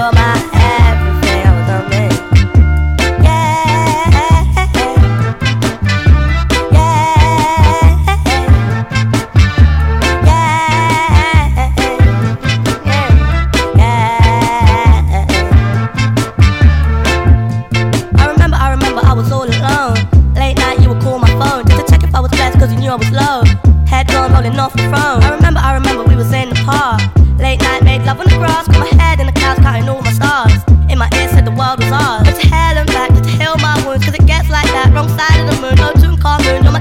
you're my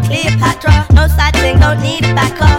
Cleopatra. No side thing, don't need a backup.